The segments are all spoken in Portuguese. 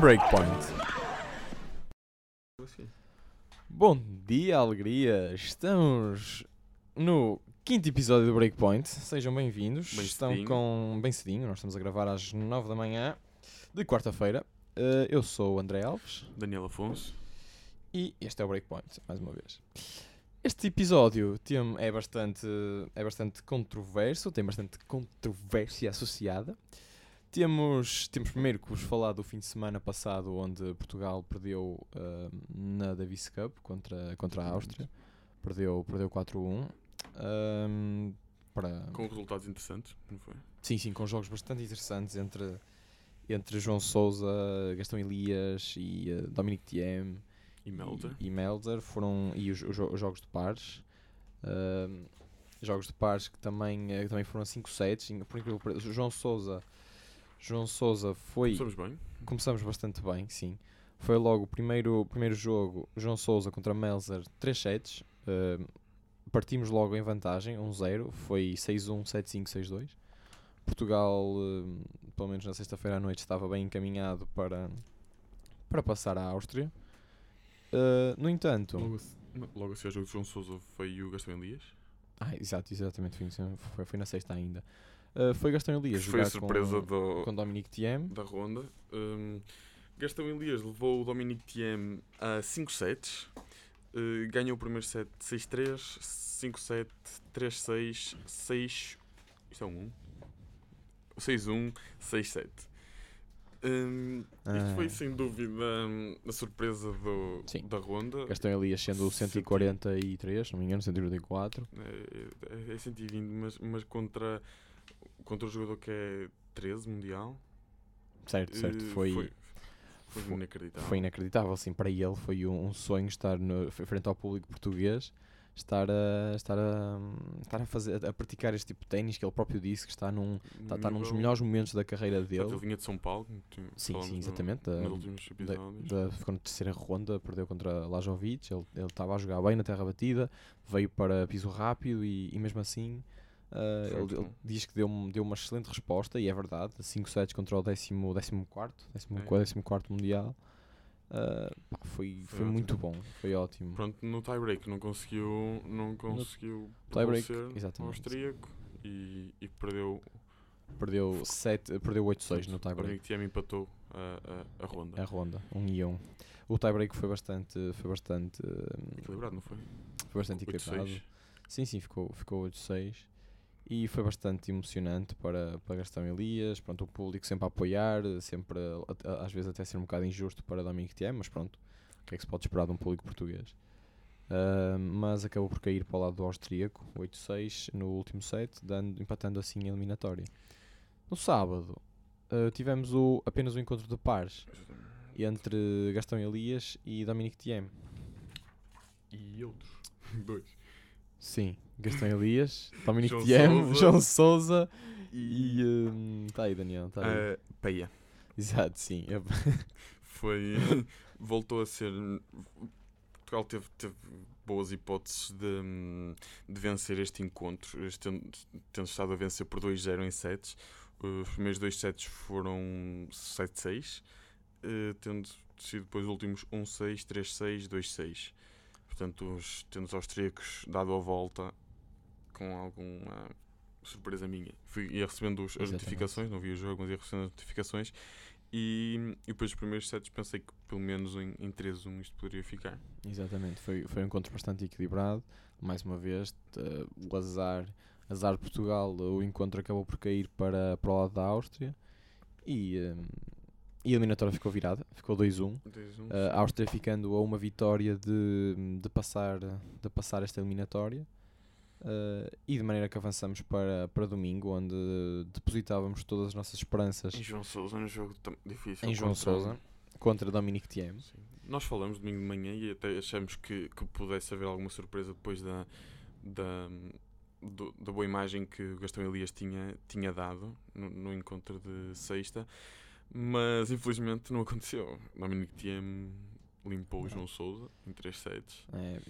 Breakpoint. Alegria. Estamos no quinto episódio do Breakpoint. Sejam bem-vindos. Bem Estão cedinho. com bem cedinho. Nós estamos a gravar às 9 da manhã de quarta-feira. Eh, eu sou o André Alves Daniel Afonso. e este é o Breakpoint, mais uma vez. Este episódio tem, é, bastante, é bastante controverso, tem bastante controvérsia associada. Temos, temos primeiro que vos falar do fim de semana passado, onde Portugal perdeu ah, na Davis Cup contra, contra a Áustria. Perdeu, perdeu 4-1. Ahm, para... Com resultados interessantes, não foi? Sim, sim, com jogos bastante interessantes entre, entre João Souza, Gastão Elias e ah, Dominic Thiem E Melder. e, e Melzer foram e os, os os jogos de pares Ahm, jogos de pares que também, eh, também foram 5 sets por incrível que pareça, o João Souza João Souza foi Estamos bem? começamos bastante bem sim foi logo o primeiro, primeiro jogo João Souza contra Melzer 3 sets Ahm, partimos logo em vantagem 1-0 foi 6-1, 7-5, 6-2 Portugal ahm, pelo menos na sexta-feira à noite estava bem encaminhado para para passar à Áustria Ah, no entanto a logo a seguir ao jogo de João Souza foi o Gastão Elias. Ah, exato, exatamente. Foi, foi, foi na sexta ainda. Uh, foi Gastão Elias foi a surpresa com, do, com Dominic Thiem. da ronda. Um, Gastão Elias levou o Dominic Thiem a 5 sets. Uh, ganhou o primeiro set 6-3, 5-7, 3-6, 6. Isto é um 1. 6-1, 6-7. Um, isto foi Ah, sem dúvida hum, a surpresa do, Sim. da ronda. Gastão Elias sendo o 143, se não me engano, 144. É, é, é 120, mas, mas contra, contra o jogador que é 13 mundial. Certo, certo. eh, Foi, foi, foi foi- inacreditável. foi inacreditável. Assim, para ele foi um, um sonho estar no, frente ao público português. Estar a, estar a, estar a, fazer, a praticar este tipo de ténis que ele próprio disse que está, num, está, está num dos melhores momentos da carreira dele. Ele vinha de São Paulo. Sim, sim, no- exatamente. da- nos últimos da, episódios. da, ficou na terceira ronda, perdeu contra Lajovic, ele ele estava a jogar bem na terra batida, veio para piso rápido e, e mesmo assim Foi ele, ele diz que deu, deu uma excelente resposta e é verdade, 5 sets contra o 14 décimo quarto, mundial. Ah, pá, foi, Foi foi muito bom, foi ótimo. Pronto, no tie-break não conseguiu, não conseguiu o exatamente. austríaco e, e perdeu. Perdeu, sete, perdeu 8-6 no O tie-break. Dominic Thiem empatou a, a, a ronda. A ronda, 1 e 1. O tie-break foi bastante, foi bastante, ah, Equilibrado, não foi? foi bastante 8-6. equilibrado. Sim, sim, ficou, ficou 8-6. E foi bastante emocionante para, para Gastão Elias. Pronto, o público sempre a apoiar, sempre, a- a- às vezes até ser um bocado injusto para Dominic Thiem, mas pronto, o que é que se pode esperar de um público português? Ah, mas acabou por cair para o lado do austríaco, 8-6 no último set, dando, empatando assim a eliminatória. No sábado, ah, tivemos o, apenas o encontro de pares entre Gastão Elias e Dominic Thiem. E outros. Dois. Sim, Gastão Elias, Dominic João Sousa. João Souza e. hum, Tá aí, Daniel. Tá aí. Uh, Peia. Exato, sim. Eu- Foi. voltou a ser. Portugal teve, teve boas hipóteses de, hum, de vencer este encontro, este tendo, tendo estado a vencer por 2-0 em sets. Os primeiros dois sets foram 7-6, eh, tendo sido depois os últimos 1-6, 3-6, 2-6. Portanto, os, tendo os austríacos dado a volta com alguma surpresa minha. Fui, ia recebendo os- as notificações, não vi o jogo, mas ia recebendo as notificações. E, e depois dos primeiros sets pensei que pelo menos em, em 3-1 isto poderia ficar. Exatamente, foi, foi um encontro bastante equilibrado. Mais uma vez, t- o azar, azar de Portugal, o encontro acabou por cair para, para o lado da Áustria e, hum, e a eliminatória ficou virada, ficou 2-1. 2-1. A Áustria ficando a uma vitória de, de, passar, de passar esta eliminatória. Uh, e de maneira que avançamos para, para domingo, onde depositávamos todas as nossas esperanças Em João Sousa, um jogo tam- difícil. em João Sousa contra Dominic Thiem. Nós falamos domingo de manhã e até achamos que, que pudesse haver alguma surpresa depois da, da, do- da boa imagem que o Gastão Elias tinha, tinha dado no, no encontro de sexta, mas infelizmente não aconteceu. Dominic Thiem limpou o. João Souza em 3 sets. É,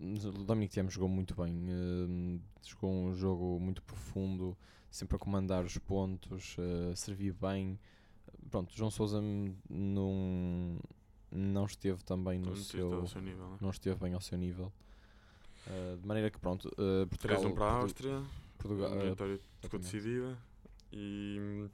o Dominic Thiem jogou muito bem, eh, jogou um jogo muito profundo, sempre a comandar os pontos, eh, servir bem. Pronto, João Souza hum, não, não esteve também no Não seu, seu nível. né? não esteve bem ao seu nível. Eh, de maneira que pronto, eh, Portugal, 3-1 para a Áustria, Portugal, vitória ficou decidida e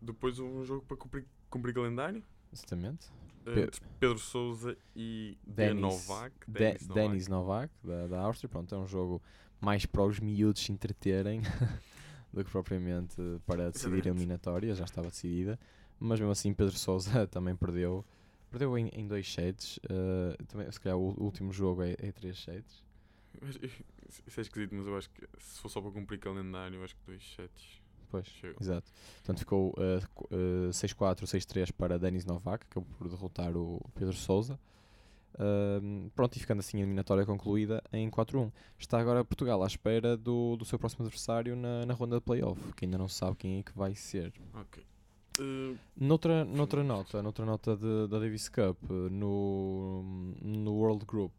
depois um jogo para cumprir, cumprir calendário. exatamente. Entre Pedro Souza e Denis- Novak. De- Denis Novak. Denis Novak, da, da Áustria. Pronto, é um jogo mais para os miúdos se entreterem do que propriamente para decidir a eliminatória, já estava decidida. Mas mesmo assim, Pedro Souza também perdeu. Perdeu em, em dois sets. eh, também, se calhar o último jogo é, é três sets. Isso é esquisito, mas eu acho que se for só para cumprir calendário, eu acho que dois sets Pois, chega. exato. Portanto, ficou qu- eh, 6-4, 6-3 para Denis Novak, que acabou por derrotar o Pedro Souza. Ahm, pronto, e ficando assim a eliminatória concluída em 4-1. Está agora Portugal à espera do, do seu próximo adversário na, na ronda de playoff, que ainda não se sabe quem é que vai ser. Ok. Eh, Noutra, noutra nota, noutra nota de- da Davis Cup, eh, no, no World Group,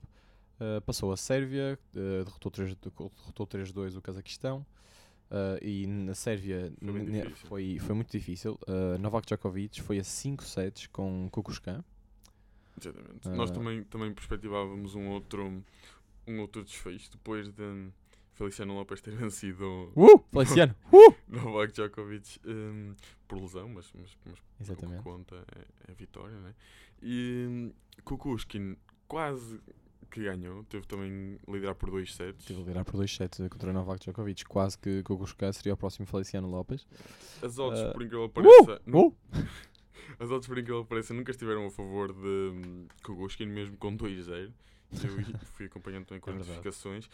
eh, passou a Sérvia, derrotou 3 derrotou 3-2 o Cazaquistão. Eh, e na Sérvia Foi ne- difícil. foi, foi muito difícil. Eh, Novak Djokovic foi a 5 sets com Kukushkan. exatamente. Nós Ah. também, também perspectivávamos um outro, um outro desfecho depois de Feliciano Lopes ter vencido Uh! Feliciano! Uh! Novak Djokovic hum, por lesão, mas, mas, mas o que Exatamente. conta é, é a vitória, né? E hum, Kukushkin quase que ganhou, teve também liderar por dois sets. Tive a liderar por 2 sets contra Novak Djokovic. Quase que Kukushkan seria o próximo Feliciano Lopes. As odds, Ah, por incrível que pareça, nu- Uh! as odds, por incrível que pareça, nunca estiveram a favor de hum, Kukushkin, mesmo com 2-0. Eu fui acompanhando também com É as notificações.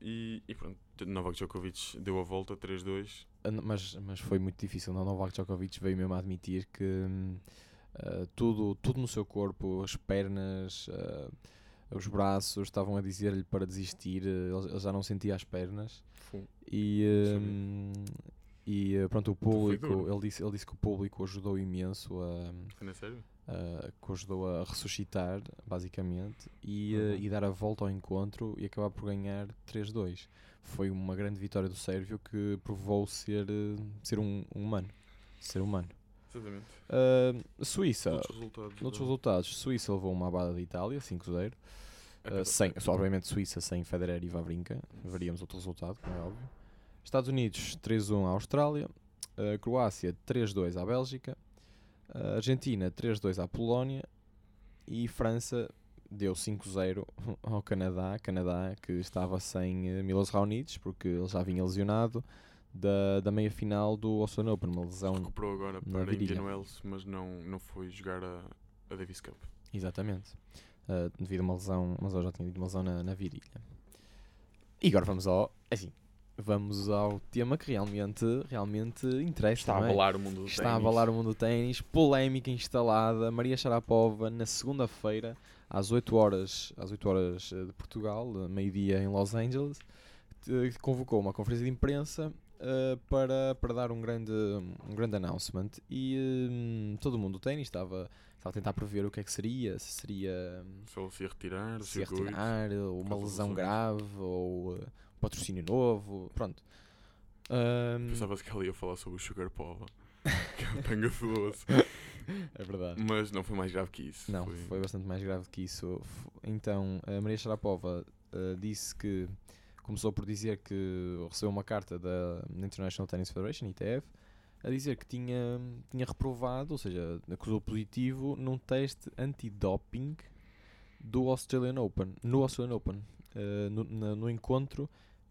E, e pronto, Novak Djokovic deu a volta 3-2. Ah, mas, mas foi muito difícil. Não, Novak Djokovic veio mesmo a admitir que hum, ah, tudo, tudo no seu corpo, as pernas, ah, os braços, estavam a dizer-lhe para desistir. ah, Ele, já não sentia as pernas. E, hum, e ah, pronto, o público, ele disse, ele disse que o público ajudou imenso a, Foi na sério? a- que o ajudou a ressuscitar, basicamente, e, Uhum. ah, e dar a volta ao encontro e acabar por ganhar 3-2. Foi uma grande vitória do Sérvio que provou ser, eh, ser um, um humano. Ser humano. Exatamente. Ah, Suíça. Outros resultados. Noutros da- resultados, Suíça levou uma abada de Itália, 5-0. É Uh, sem, só, obviamente Suíça sem Federer e Vavrinka, veríamos outro resultado, como é óbvio. Estados Unidos 3-1 à Austrália, Uh, Croácia 3-2 à Bélgica, Uh, Argentina 3-2 à Polónia e França deu 5-0 ao Canadá, Canadá que estava sem uh, Milos Raonic porque ele já vinha lesionado da, da meia final do Australian Open, uma lesão recuperou agora para virilha. Indian Wells, mas não, não foi jogar a, a Davis Cup. Exatamente. Uh, devido a uma lesão, mas eu já tinha tido uma lesão na, na virilha. E agora vamos ao. Assim, vamos ao tema que realmente, realmente interessa. Está a é? abalar o mundo do Está a abalar o mundo do ténis. Polémica instalada. Maria Sharapova, na segunda-feira, às 8 horas, às 8 horas eh, de Portugal, eh, meio-dia em Los Angeles, convocou uma conferência de imprensa eh, para, para dar um grande, um grande announcement. E hum, todo mundo do ténis estava, estava a tentar prever o que é que seria, se seria hum, Se ele se retirar, se retirar, ou uma lesão grave, ou uh, patrocínio novo, pronto. Hum, Pensava-se que ela ia falar sobre o Sugar Pova. que é o tanga doce. é verdade. Mas não foi mais grave que isso. Não, foi bastante mais grave que isso. Então, a Maria Sharapova uh, disse que começou por dizer que recebeu uma carta da International Tennis Federation, ITF, a dizer que tinha, tinha reprovado, ou seja, acusou positivo num teste antidoping do Australian Open, no Australian Open, uh, no, na- no encontro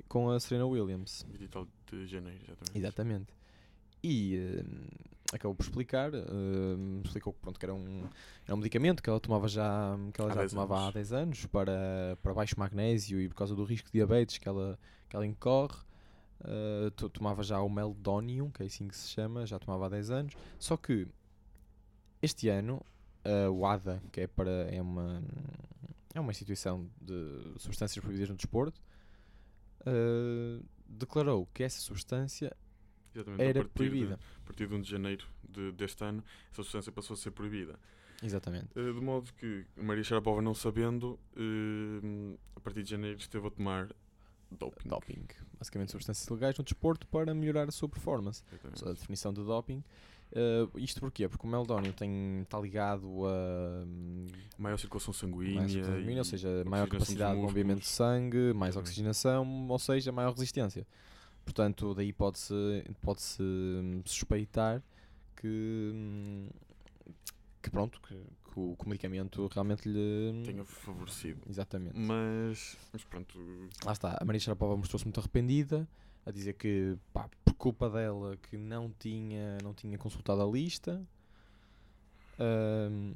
com a Serena Williams. 20 e tal de janeiro, exatamente. Exatamente. E eh, acabou por explicar, eh, explicou que, pronto, que era um, era um medicamento que ela tomava já, que ela Há já 10 tomava há anos. 10 anos para, para baixo magnésio e por causa do risco de diabetes que ela, que ela incorre. to- tomava já o Meldonium, que é assim que se chama, já tomava há 10 anos. Só que este ano a WADA, que é, para, é, uma, é uma instituição de substâncias proibidas no desporto, uh, declarou que essa substância Exatamente, a era partir proibida. De, a partir de 1 de janeiro de- deste ano, essa substância passou a ser proibida. Exatamente. Eh, de modo que Maria Sharapova, não sabendo, eh, a partir de janeiro esteve a tomar doping. Doping. Basicamente substâncias ilegais no desporto para melhorar a sua performance. Exatamente. A definição de doping. Uh, isto porquê? Porque o meldónio está ligado a hum, Maior circulação sanguínea. mais circulação sanguínea, ou seja, maior capacidade de movimento de sangue, mais oxigenação, ou seja, maior resistência. Portanto, daí pode-se pode -se suspeitar que, hum, que pronto, que, que o, que o medicamento realmente lhe... Tenha favorecido. Exatamente. Mas, mas pronto, Lá está, a Maria Sharapova mostrou-se muito arrependida, a dizer que, pá, por culpa dela, que não tinha, não tinha consultado a lista. Ahm,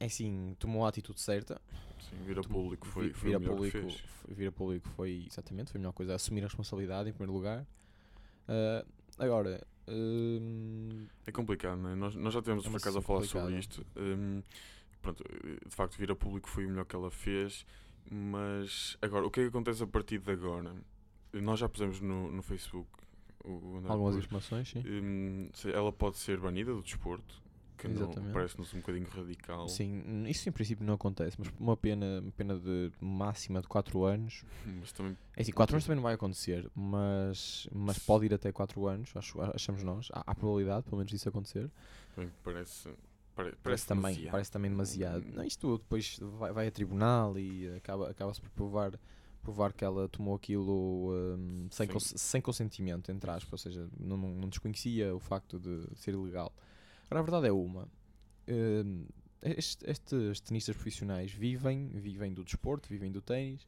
é assim, tomou a atitude certa. sim, vir a público foi, foi vir, o a melhor público, fez. vir a público foi, exatamente, foi a melhor coisa, assumir a responsabilidade em primeiro lugar. Ah, agora, ahm, É complicado, não é? Nós, nós já temos É por acaso a falar sobre isto. Hum, pronto, de facto, vir a público foi o melhor que ela fez. Mas agora, o que é que acontece a partir de agora? Nós já pusemos no, no Facebook o, algumas informações, sim. Se- ela pode ser banida do desporto, que parece-nos um bocadinho radical. Sim, isso em princípio não acontece, mas uma pena, uma pena de máxima de 4 anos. Mas também É assim, 4 anos também não vai acontecer, mas, mas pode ir até 4 anos, acho, achamos nós. Há, há probabilidade, pelo menos, disso acontecer. parece. Pare, Parece, parece também, demasiado. parece também demasiado. Não, isto depois vai, vai a tribunal e acaba- acaba-se por provar, provar que ela tomou aquilo hum, sem, cons- sem consentimento, entre aspas, ou seja, não não desconhecia o facto de ser ilegal. Agora, a verdade é uma. hum, este- estes tenistas profissionais vivem, vivem do desporto, vivem do ténis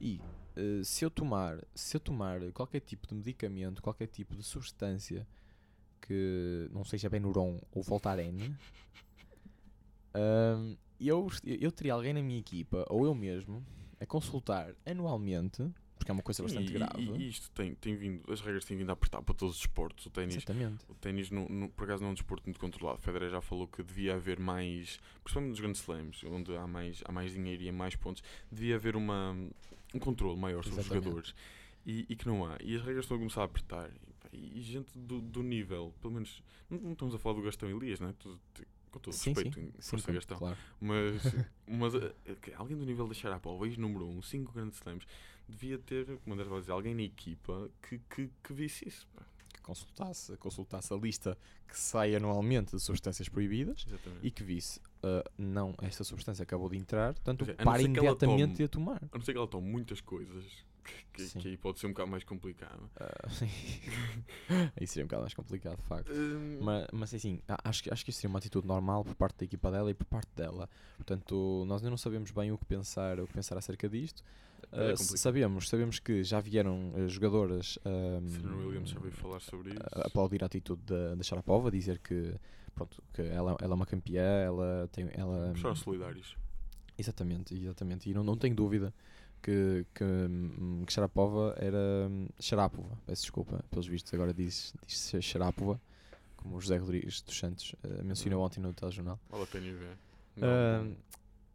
e eh, se eu tomar, se eu tomar qualquer tipo de medicamento, qualquer tipo de substância que não seja Benuron ou Voltaren, hum, eu, eu teria alguém na minha equipa, ou eu mesmo, a consultar anualmente, porque é uma coisa bastante e, grave. E, isto tem, tem vindo, as regras têm vindo a apertar para todos os desportos. O ténis. O ténis, não, não- por acaso, não é um desporto muito controlado. O Federer já falou que devia haver mais, principalmente nos grandes slams, onde há mais, há mais dinheiro e há mais pontos, devia haver uma, um controle maior sobre os Exatamente. jogadores. E, e que não há. E as regras estão a começar a apertar. E, e gente do, do nível, pelo menos, não, não estamos a falar do Gastão Elias, né? Tu- te- com todo Sim, sim, respeito, sim, força sim, Gastão. claro. Mas, mas eh, alguém do nível da Sharapova, ex-número 1, 5 grandes slams, devia ter, como André dizer, alguém na equipa que, que, que visse isso. pá. Que consultasse, consultasse a lista que sai anualmente de substâncias proibidas Exatamente. e que visse, ah, não, esta substância acabou de entrar, portanto, para imediatamente tome- de a tomar. A não ser que ela tome muitas coisas, que, que, aí pode ser um bocado mais complicado. Ah, sim. Aí seria um bocado mais complicado, de facto. Hum, Mas, mas assim, a- acho que, acho que isso seria uma atitude normal por parte da equipa dela e por parte dela. Portanto, nós ainda não sabemos bem o que pensar, o que pensar acerca disto. é Ah, sabemos, sabemos que já vieram eh, jogadoras a- aplaudir a atitude da, da Sharapova, dizer que, pronto, que ela, ela é uma campeã, ela tem. Ela, Mostraram solidários. Exatamente, exatamente. E não, não tenho dúvida que, que, hum, que Sharapova era. hum, Sharapova, peço desculpa, pelos vistos, agora diz, diz Sharapova, como o José Rodrigues dos Santos eh, mencionou ontem no telejornal. Vale a pena ir ver. Não,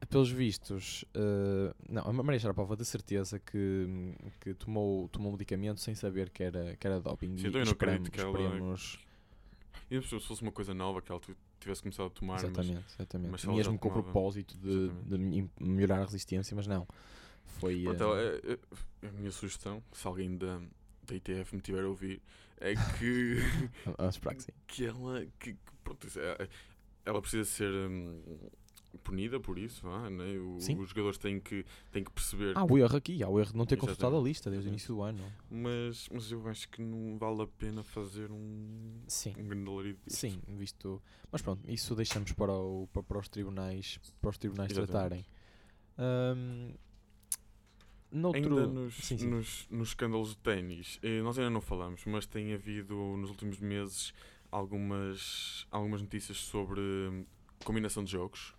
pelos vistos, eh, não, a Maria Sharapova de certeza que, que tomou, tomou um medicamento sem saber que era, que era doping. Sim, e eu não esperamos, acredito que ela- esperemos- E se fosse uma coisa nova que ela tivesse começado a tomar, mas exatamente, exatamente. mas ela já Mesmo com o propósito de, de melhorar a resistência, mas não. Foi. Pronto, é- é- a minha sugestão, se alguém da, da ITF me tiver a ouvir, é que, Vamos esperar que sim. que ela que, que, pronto, é- é- ela precisa ser hum, punida por isso, vá, né? O- os jogadores têm que, têm que perceber Há o erro aqui, há o erro de não ter consultado a lista desde o início do ano. Mas, mas eu acho que não vale a pena fazer um, Sim. um grande alarido disto. Sim, visto. Mas pronto, isso deixamos para, o, para, para os tribunais, para os tribunais Exatamente. tratarem. Ahm, noutro... Ainda nos, Sim, sim. Nos, nos escândalos de ténis, eh, nós ainda não falamos, mas tem havido nos últimos meses algumas, algumas notícias sobre hum, combinação de jogos.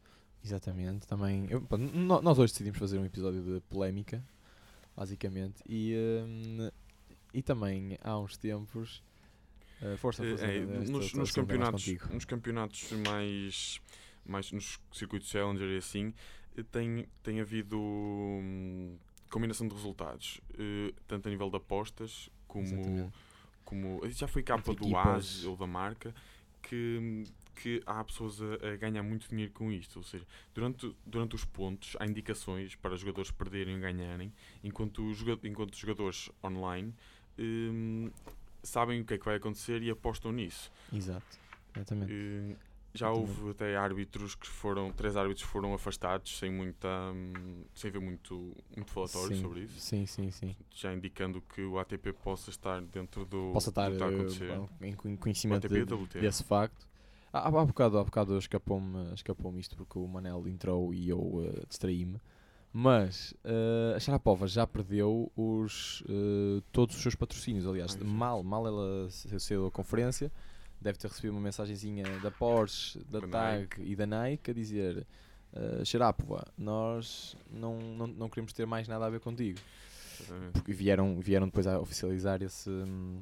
Exatamente, também. eu- pá, nós hoje decidimos fazer um episódio de polémica, basicamente, e, ahm, e também há uns tempos. ah, força, força. é, esta- nos, nos é campeonatos, nos campeonatos mais, mais nos circuitos Challenger e assim, eh, tem, tem havido hum, combinação de resultados, eh, tanto a nível de apostas como, Exatamente. como já foi capa do. AS ou da marca, que, que há pessoas a, a ganhar muito dinheiro com isto. Ou seja, durante, durante os pontos há indicações para os jogadores perderem ou ganharem, enquanto os, enquanto os jogadores online hum, sabem o que é que vai acontecer e apostam nisso. Exato. Exatamente. Eh, já houve até árbitros que foram, três árbitros foram afastados sem muita, sem haver muito, muito falatório sim, sobre isso, Sim, sim, sim. já indicando que o ATP possa estar dentro do, Possa estar do que está a eh, acontecer. em conhecimento de- desse facto. Há, há bocado, há bocado escapou-me escapou isto porque o Manel entrou e eu eh, distraí-me. Mas eh, a Sharapova já perdeu os, eh, todos os seus patrocínios. Aliás, Ah, exato. mal, mal ela saiu da conferência, deve ter recebido uma mensagenzinha da Porsche, da TAG e da Nike a dizer: Sharapova, nós não, não, não queremos ter mais nada a ver contigo. Porque vieram, vieram depois a oficializar esse, hum,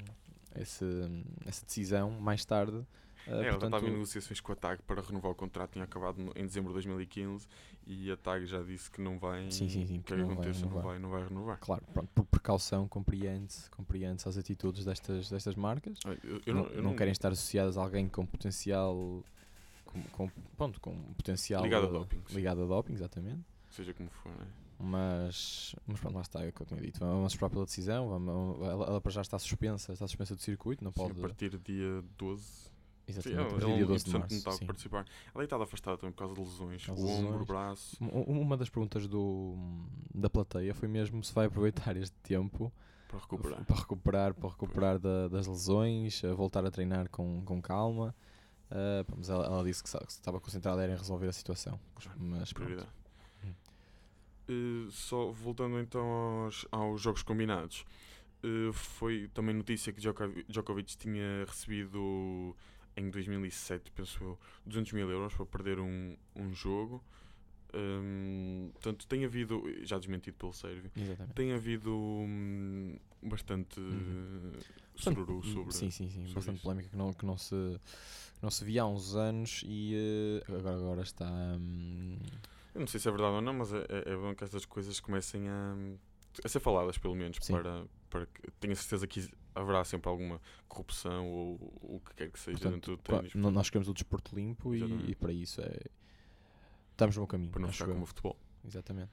esse, hum, essa decisão mais tarde. É, ela já portanto, estava em negociações com a TAG para renovar o contrato, tinha acabado em dezembro de 2015 e a TAG já disse que não vai. Sim, sim, sim, que que é não vai aconteça, não renovar. vai, não vai renovar. Claro, pronto, por precaução compreende-se compreende as atitudes destas, destas marcas. Eu, eu não, não, eu não querem estar associadas a alguém com potencial. Com, com, pronto, com potencial Ligado a doping, sim. ligado a doping, exatamente. Seja como for, né? Mas, mas pronto, lá está, é o que eu tinha dito. Vamos esperar pela decisão. Vamos, ela, ela para já está suspensa, está suspensa do circuito, não Sim, pode. a partir de dia 12. Exatamente, ela do dia é 12 de não março. está a sim. participar. Ela estava afastada também por causa de lesões. O ombro, o braço. Um- Uma das perguntas do, da plateia foi mesmo se vai aproveitar este tempo Para recuperar. para recuperar, para recuperar da- das lesões, a voltar a treinar com, com calma. Pá, mas ela, ela disse que que estava concentrada em resolver a situação. Mas pronto. Hum. Eh, só voltando então aos, aos jogos combinados, eh, foi também notícia que Djokovic, Djokovic tinha recebido em 2007, penso eu, 200 mil euros para perder um, um jogo. Hum, portanto, tem havido, já desmentido pelo Sérvio, Exatamente. tem havido hum, bastante Uhum. sururu sobre. Sim, sim, sim. Bastante isso. polémica que não, que não, se, que não se via há uns anos e eh, agora, agora está. hum, Eu não sei se é verdade ou não, mas é, é- é bom que estas coisas comecem a, a ser faladas, pelo menos, Sim. para, para que tenho a certeza que haverá sempre alguma corrupção ou o que quer que seja Portanto, dentro do ténis. nós queremos o desporto limpo e, e para isso é. Estamos no bom caminho. para não ficar como o futebol. Exatamente.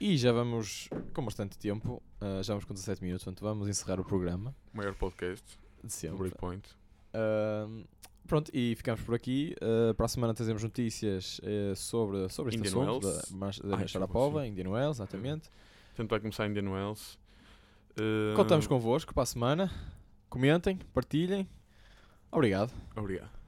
E já vamos com bastante tempo, ah, já vamos com 17 minutos, portanto vamos encerrar o programa O maior podcast de sempre. Breakpoint. Ahm, pronto, e ficamos por aqui. Ah, para a semana trazemos notícias eh, sobre, sobre este Indian assunto Wells. da, Mar- Ah, da sim. Indian Wells, exatamente. Portanto, vai começar Indian Wells. Contamos convosco para a semana. Comentem, partilhem. Obrigado. Obrigado.